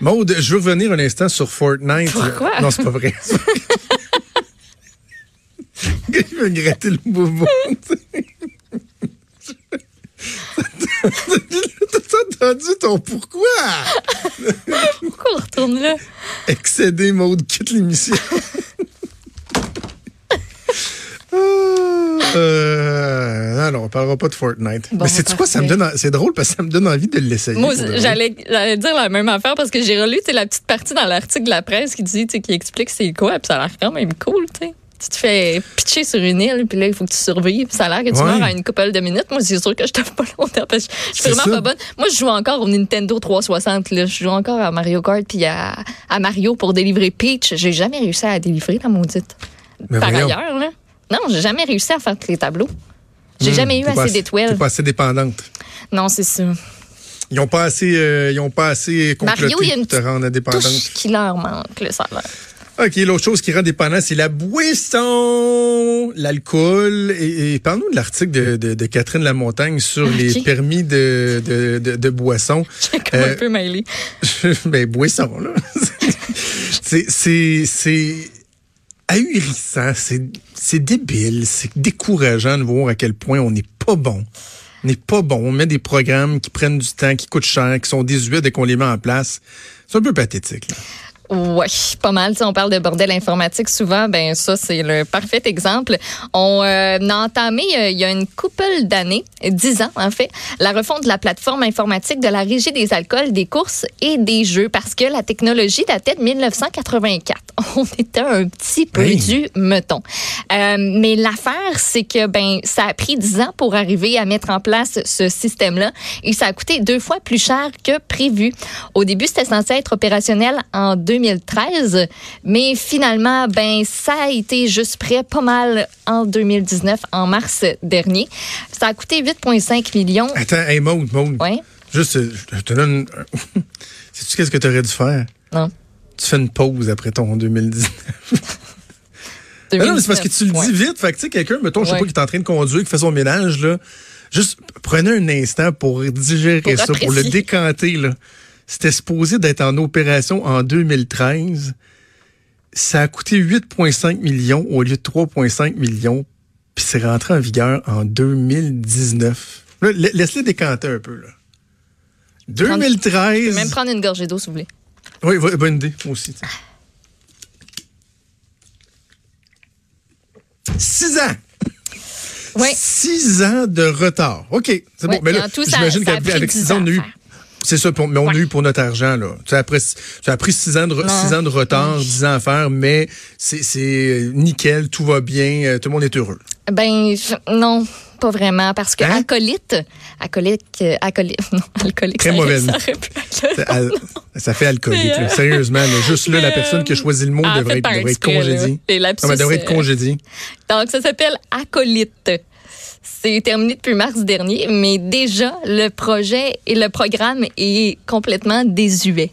Maude, je veux revenir un instant sur Fortnite. Pourquoi? Non, c'est pas vrai. Il veut gratter le boubou. T'as entendu ton pourquoi? Pourquoi on retourne là? Excédé, Maude, quitte l'émission. Ah, euh, non, non, on parlera pas de Fortnite. Bon, Mais c'est quoi, ça me donne, c'est drôle parce que ça me donne envie de l'essayer. Moi, j'allais j'allais dire la même affaire parce que j'ai relu la petite partie dans l'article de la presse qui dit, qui explique c'est quoi, puis ça a l'air quand même cool, tu sais. Tu te fais pitcher sur une île, puis là, il faut que tu survives. Ça a l'air que tu Ouais. meurs à une couple de minutes. Moi, c'est sûr que je t'offre pas longtemps parce que je suis vraiment ça. pas bonne. Moi, je joue encore au Nintendo 360. Là. Je joue encore à Mario Kart puis à, à Mario pour délivrer Peach. J'ai jamais réussi à délivrer la maudite. Mais Par voyons. ailleurs, là. Non, j'ai jamais réussi à faire les tableaux. J'ai Hmm, jamais eu assez T'es d'étoiles. pas assez dépendante. Non, c'est ça. Ils ont pas assez, euh, ils ont pas assez comploté Mario, il y a une pour te rendre indépendante. Touche qui leur manque, le salaire. OK, l'autre chose qui rend dépendant, c'est la boisson, l'alcool. Et, et parle-nous de l'article de, de- de Catherine Lamontagne sur les permis de, de, de, de boisson. J'ai comme Euh, un peu mêlé. ben, boisson, là. c'est, c'est, c'est ahurissant, c'est, c'est débile, c'est décourageant de voir à quel point on n'est pas bon. On n'est pas bon. On met des programmes qui prennent du temps, qui coûtent cher, qui sont désuets dès qu'on les met en place. C'est un peu pathétique. là. Oui, pas mal. Si on parle de bordel informatique souvent, ben ça c'est le parfait exemple. On euh, a entamé euh, il y a une couple d'années, dix ans en fait, la refonte de la plateforme informatique de la Régie des alcools, des courses et des jeux parce que la technologie datait de 1984. On était un petit peu Hey. du meton. Euh, mais l'affaire, c'est que ben ça a pris dix ans pour arriver à mettre en place ce système-là et ça a coûté deux fois plus cher que prévu. Au début, c'était censé être opérationnel en 2013, mais finalement, ben ça a été juste prêt pas mal en 2019, en mars dernier. Ça a coûté 8,5 millions. Attends, hey, Maud, Maud. Ouais, Juste, euh, je te donne. Sais-tu qu'est-ce que tu aurais dû faire? non. Tu fais une pause après ton 2019. Ah non, mais c'est parce que tu le Ouais. dis vite. Fait que, tu sais, quelqu'un, mettons, je sais Ouais. pas, qui est en train de conduire, qui fait son ménage, là. Juste, prenez un instant pour digérer Pour ça, pour le décanter, là. C'était supposé d'être en opération en 2013. Ça a coûté 8,5 millions au lieu de 3,5 millions. Puis c'est rentré en vigueur en 2019. Là, la- laisse-les décanter un peu, là. Je peux 2013. même prendre une gorgée d'eau, s'il vous plaît. Oui, bonne idée, moi aussi. tiens. Six ans! Oui. Six ans de retard. OK, c'est Ouais, bon. Mais là, j'imagine qu'avec pris avec 10 six ans, on a eu. C'est ça, mais on a eu pour notre argent, là. Tu sais, après, ça a pris six ans de, six ans de retard, dix ans à faire, mais c'est c'est nickel, tout va bien, euh, tout le monde est heureux. Ben je- non, pas vraiment, parce que Hein? acolyte, acolyte, euh, acolyte, non, alcoolique, Très ça, mauvaise. ça Ça, al- ça fait alcoolique, là. euh, Sérieusement, là. Juste là, la personne qui a choisi le mot ah, devrait être, devrait congédiée. Non, mais devrait être euh, congédiée. Donc, ça s'appelle Acolyte. C'est terminé depuis mars dernier, mais déjà, le projet et le programme est complètement désuet.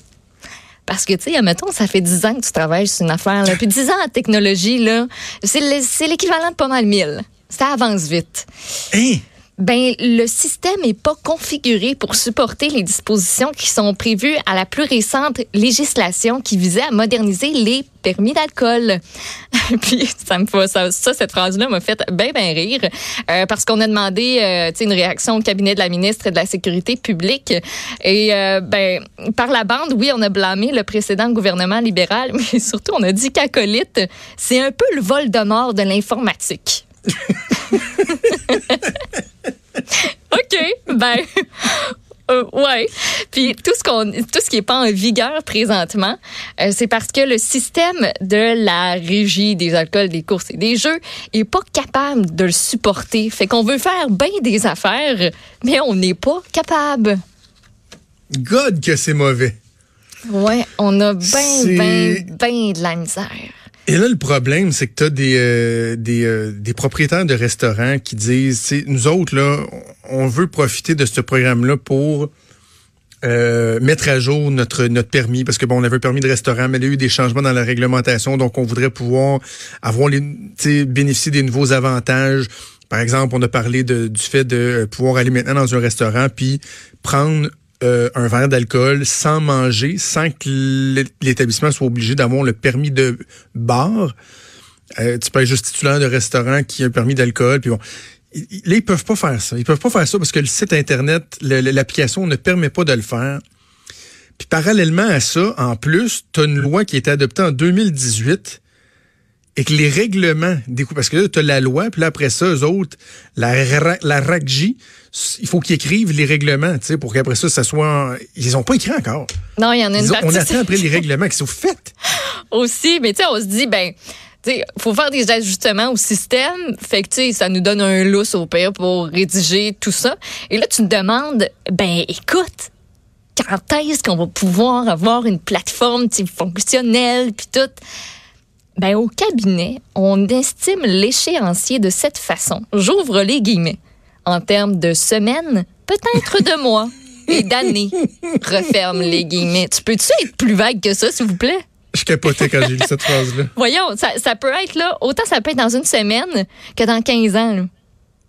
Parce que, tu sais, mettons, ça fait 10 ans que tu travailles sur une affaire. Là. Puis 10 ans en technologie, là, c'est le- c'est l'équivalent de pas mal 1000. Ça avance vite. Hein? Ben, le système n'est pas configuré pour supporter les dispositions qui sont prévues à la plus récente législation qui visait à moderniser les permis d'alcool. Puis ça me fait ça, cette phrase-là m'a fait bien bien rire euh, parce qu'on a demandé euh, une réaction au cabinet de la ministre de la sécurité publique et euh, ben par la bande oui on a blâmé le précédent gouvernement libéral mais surtout on a dit qu'acolyte c'est un peu le vol d'honneur de l'informatique. OK, ben. euh, ouais. Puis tout ce qu'on tout ce qui est pas en vigueur présentement, euh, c'est parce que le système de la régie des alcools, des courses et des jeux est pas capable de le supporter. Fait qu'on veut faire bien des affaires, mais on n'est pas capable. God que c'est mauvais. Ouais, on a bien bien bien de la misère. Et là, le problème, c'est que tu as des, euh, des, euh, des propriétaires de restaurants qui disent, nous autres, là, on veut profiter de ce programme-là pour euh, mettre à jour notre, notre permis, parce que bon, on avait un permis de restaurant, mais il y a eu des changements dans la réglementation, donc on voudrait pouvoir avoir les, bénéficier des nouveaux avantages. Par exemple, on a parlé de, du fait de pouvoir aller maintenant dans un restaurant puis prendre euh, un verre d'alcool sans manger, sans que l'établissement soit obligé d'avoir le permis de bar. Euh, tu peux être juste titulaire de restaurant qui a un permis d'alcool. Puis bon, là, ils peuvent pas faire ça. Ils peuvent pas faire ça parce que le site Internet, l'application ne permet pas de le faire. Puis parallèlement à ça, en plus, tu as une loi qui a été adoptée en 2018 et que les règlements parce que là, tu as la loi, puis là, après ça, eux autres, la, la RACJ, il faut qu'ils écrivent les règlements, tu sais, pour qu'après ça, ça soit... Ils ont pas écrit encore. Non, il y en a une On attend après les règlements qui sont faits. Aussi, mais tu sais, on se dit, ben, il faut faire des ajustements au système. Fait que, ça nous donne un lousse au pire pour rédiger tout ça. Et là, tu te demandes, ben, écoute, quand est-ce qu'on va pouvoir avoir une plateforme fonctionnelle, puis tout? Ben, au cabinet, on estime l'échéancier de cette façon. J'ouvre les guillemets. En termes de semaines, peut-être de mois et d'années. Referme les guillemets. Tu peux-tu être plus vague que ça, s'il vous plaît? Je capotais quand j'ai lu cette phrase-là. Voyons, ça, peut être là, autant ça peut être dans une semaine que dans 15 ans.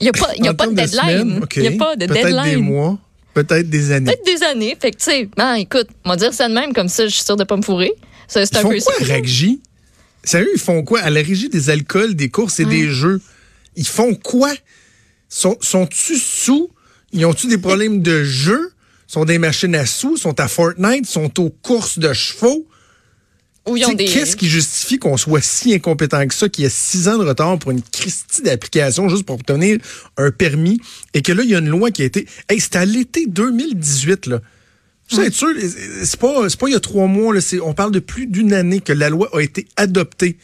Il n'y a pas, y a pas de deadline. Il n'y a pas de deadline. Peut-être des mois, peut-être des années. Peut-être des années. Fait que, tu sais, ben, écoute, on va dire ça de même, comme ça, je suis sûre de ne pas me fourrer. Ça, c'est un peu quoi? Sérieux, ils font quoi? À la régie des alcools, des courses et des jeux, ils font quoi? Sont, sont-tu sous? Ils ont-tu des problèmes de jeu? Sont des machines à sous? Sont à Fortnite? Sont aux courses de chevaux? Des... Qu'est-ce qui justifie qu'on soit si incompétent que ça, qu'il y a six ans de retard pour une Christie d'application juste pour obtenir un permis et que là, il y a une loi qui a été. Hey, c'était à l'été 2018, là. C'est sûr, c'est pas, pas il y a trois mois, là, on parle de plus d'une année que la loi a été adoptée.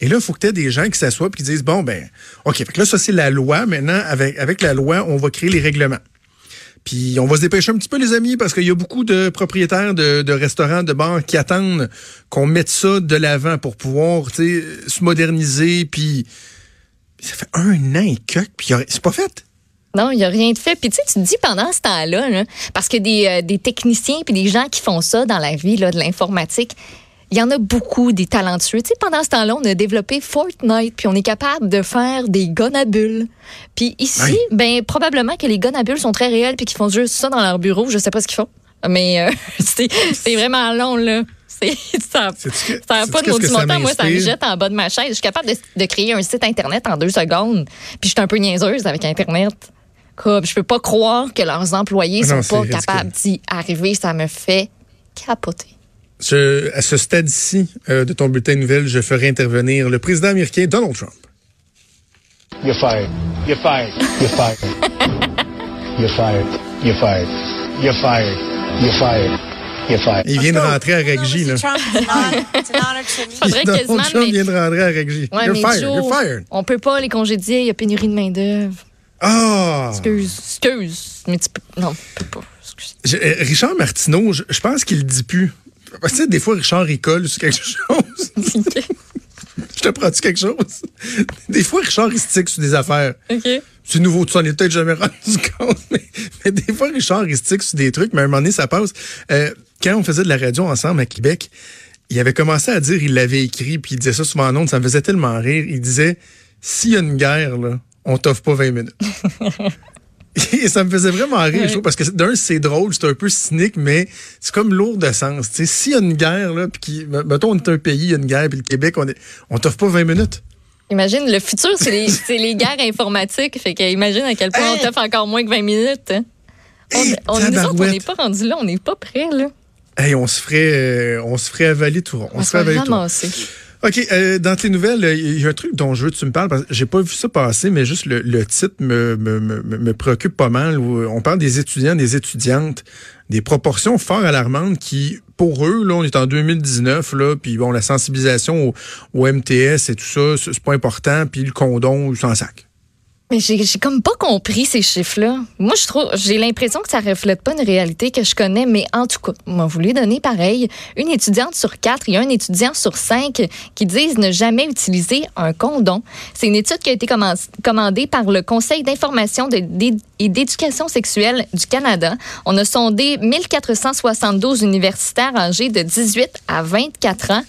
Et là, il faut que tu aies des gens qui s'assoient et qui disent, bon, ben, OK, fait que là, ça, c'est la loi. Maintenant, avec, avec la loi, on va créer les règlements. Puis on va se dépêcher un petit peu, les amis, parce qu'il y a beaucoup de propriétaires de, de restaurants, de bars qui attendent qu'on mette ça de l'avant pour pouvoir se moderniser. Puis ça fait un an et quelques, puis c'est pas fait. Non, il n'y a rien de fait. Puis tu sais, tu te dis pendant ce temps-là, parce que des, euh, des techniciens puis des gens qui font ça dans la vie là, de l'informatique, il y en a beaucoup des talentueux. Tu sais, pendant ce temps-là, on a développé Fortnite, puis on est capable de faire des guns à bulles. Puis ici, ben probablement que les guns à bulles sont très réels puis qu'ils font juste ça dans leur bureau. Je sais pas ce qu'ils font, mais euh, c'est vraiment long là. Ça n'a pas de maudit montant. Moi, ça me jette en bas de ma chaise. Je suis capable de, de créer un site Internet en deux secondes. Puis je suis un peu niaiseuse avec Internet. Comme, je peux pas croire que leurs employés ah sont pas capables d'y arriver. Ça me fait capoter. à ce stade-ci euh, de ton bulletin de nouvelles, je ferai intervenir le président américain Donald Trump. You're fired. You're fired. You're fired. You're fired. You're fired. You're fired. You're fired. You're fired. Il vient de rentrer à Reggie, là. Faudrait quasiment. Trump vient de rentrer à Reggie. You're fired. You're fired. On peut pas les congédier. Il y a pénurie de main-d'œuvre. Ah! Excuse, excuse. Mais tu peux. Non, tu peux pas. Excuse. Euh, Richard Martineau, je, pense qu'il le dit plus. Tu sais, des fois, Richard, il colle sur quelque chose. je te prends-tu quelque chose? Des fois, Richard, il stick sur des affaires. OK. C'est nouveau, tu t'en es peut-être jamais rendu compte, mais, des fois, Richard, il stick sur des trucs, mais à un moment donné, ça passe. Euh, quand on faisait de la radio ensemble à Québec, il avait commencé à dire, il l'avait écrit, puis il disait ça souvent en ondes, ça me faisait tellement rire. Il disait, s'il y a une guerre, là, on t'offre pas 20 minutes. Et ça me faisait vraiment rire, je trouve, parce que d'un, c'est drôle, c'est un peu cynique, mais c'est comme lourd de sens. S'il y a une guerre, là, puis mettons, on est un pays, il y a une guerre, puis le Québec, on, est, on t'offre pas 20 minutes. Imagine, le futur, c'est les, les, guerres informatiques. Fait que imagine à quel point on t'offre encore moins que 20 minutes. Hein. On n'est pas rendu là, on n'est pas prêt, là. Hey, on se ferait, euh, on se ferait avaler tout rond. On, on se ferait avaler tout. OK, euh, dans tes nouvelles, il y a un truc dont je veux que tu me parles, parce que j'ai pas vu ça passer, mais juste le, le titre me, me, me, me, préoccupe pas mal. On parle des étudiants, des étudiantes, des proportions fort alarmantes qui, pour eux, là, on est en 2019, là, puis bon, la sensibilisation au, au MTS et tout ça, c'est pas important, puis le condom, sans sac. Mais j'ai comme pas compris ces chiffres-là. Moi, je trouve, j'ai l'impression que ça reflète pas une réalité que je connais, mais en tout cas, m'a voulu donner pareil. Une étudiante sur quatre et un étudiant sur cinq qui disent ne jamais utiliser un condom. C'est une étude qui a été commandée par le Conseil d'information et d'éducation sexuelle du Canada. On a sondé 1472 universitaires âgés de 18 à 24 ans.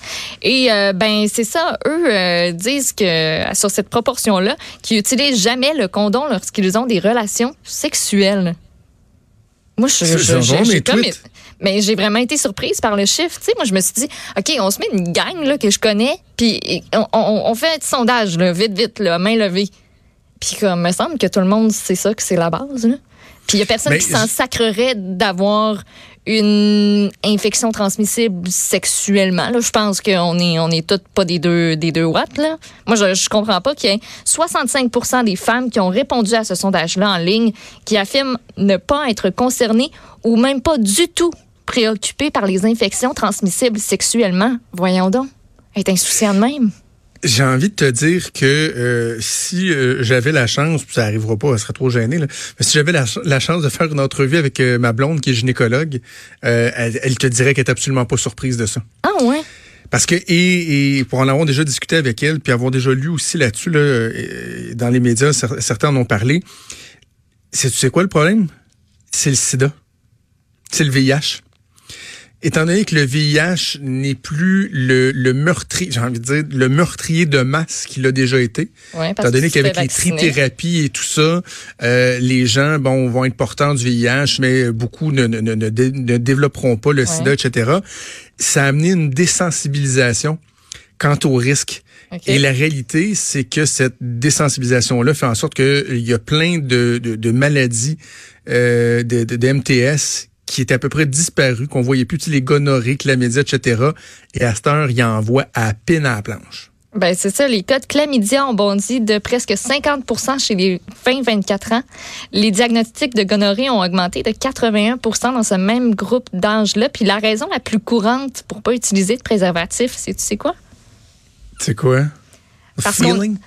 Et euh, ben c'est ça, eux euh, disent que sur cette proportion-là, qu'ils utilisent jamais le condom lorsqu'ils ont des relations sexuelles. Moi, je, mes comme- mais j'ai vraiment été surprise par le chiffre. Tu sais, moi, je me suis dit, OK, on se met une gang là, que je connais, puis on, on- on fait un petit sondage, là, vite, vite, là, main levée. Puis comme, me semble que tout le monde sait ça, que c'est la base. Là. Puis il y a personne Mais qui s'en sacrerait d'avoir une infection transmissible sexuellement. Là, je pense qu'on est, on est toutes pas des deux, des deux watts. Là. Moi, je, je comprends pas qu'il y ait 65 des femmes qui ont répondu à ce sondage-là en ligne qui affirment ne pas être concernées ou même pas du tout préoccupées par les infections transmissibles sexuellement. Voyons donc. Être insouciant de même. J'ai envie de te dire que euh, si euh, j'avais la chance, puis ça arrivera pas, elle serait trop gênée, là, mais si j'avais la, ch- la chance de faire une entrevue avec euh, ma blonde qui est gynécologue, euh, elle, elle te dirait qu'elle est absolument pas surprise de ça. Ah ouais? Parce que, et, et pour en avoir déjà discuté avec elle, puis avoir déjà lu aussi là-dessus, là, euh, dans les médias, cer- certains en ont parlé, c'est, tu sais quoi le problème? C'est le sida. C'est le VIH. Étant donné que le VIH n'est plus le, le meurtrier, j'ai envie de dire, le meurtrier de masse qu'il a déjà été, Ouais, Étant donné qu'avec les trithérapies et tout ça, euh, les gens bon vont être porteurs du VIH, mais beaucoup ne, ne, ne, ne dé- ne développeront pas le sida, etc. Ça a amené une désensibilisation quant au risque. OK. Et la réalité, c'est que cette désensibilisation-là fait en sorte qu'il y a plein de, de, de maladies, euh, de, de, de MTS qui étaient à peu près disparues, qu'on voyait plus, tu sais, les gonorrhées, chlamydia, etc. Et à cette heure, il en voit à peine à la planche. Ben, c'est ça. Les cas de chlamydia ont bondi de presque 50% chez les 20-24 ans. Les diagnostics de gonorrhée ont augmenté de 81% dans ce même groupe d'âge-là. Puis la raison la plus courante pour pas utiliser de préservatif, c'est tu sais quoi? C'est quoi? Parce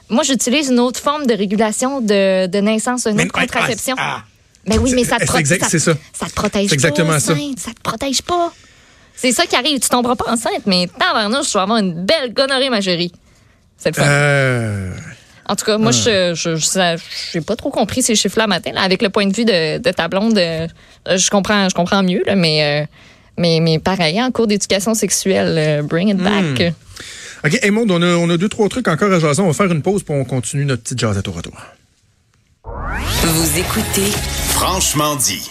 moi, j'utilise une autre forme de régulation de, de naissance, une autre contraception. ah, Ben oui, mais ça te, C'est pro- exact, ça- c'est ça. ça te protège C'est exactement pas, ça. Ça te protège pas. C'est ça qui arrive. Tu tomberas pas enceinte, mais tabarnouche, tu vas avoir une belle gonorrhée, ma chérie. C'est le fun. Euh, En tout cas, moi, je je je- j'ai pas trop compris ces chiffres-là matin. là. Avec le point de vue de, de ta blonde, euh, je comprends, je comprends mieux, là, mais, euh, mais, mais pareil, en cours d'éducation sexuelle, euh, bring it back. OK, hey, Maud, on a, on a deux, trois trucs encore à jaser. On va faire une pause pour on continue notre petite jazz à tour à tour. Vous écoutez Franchement dit.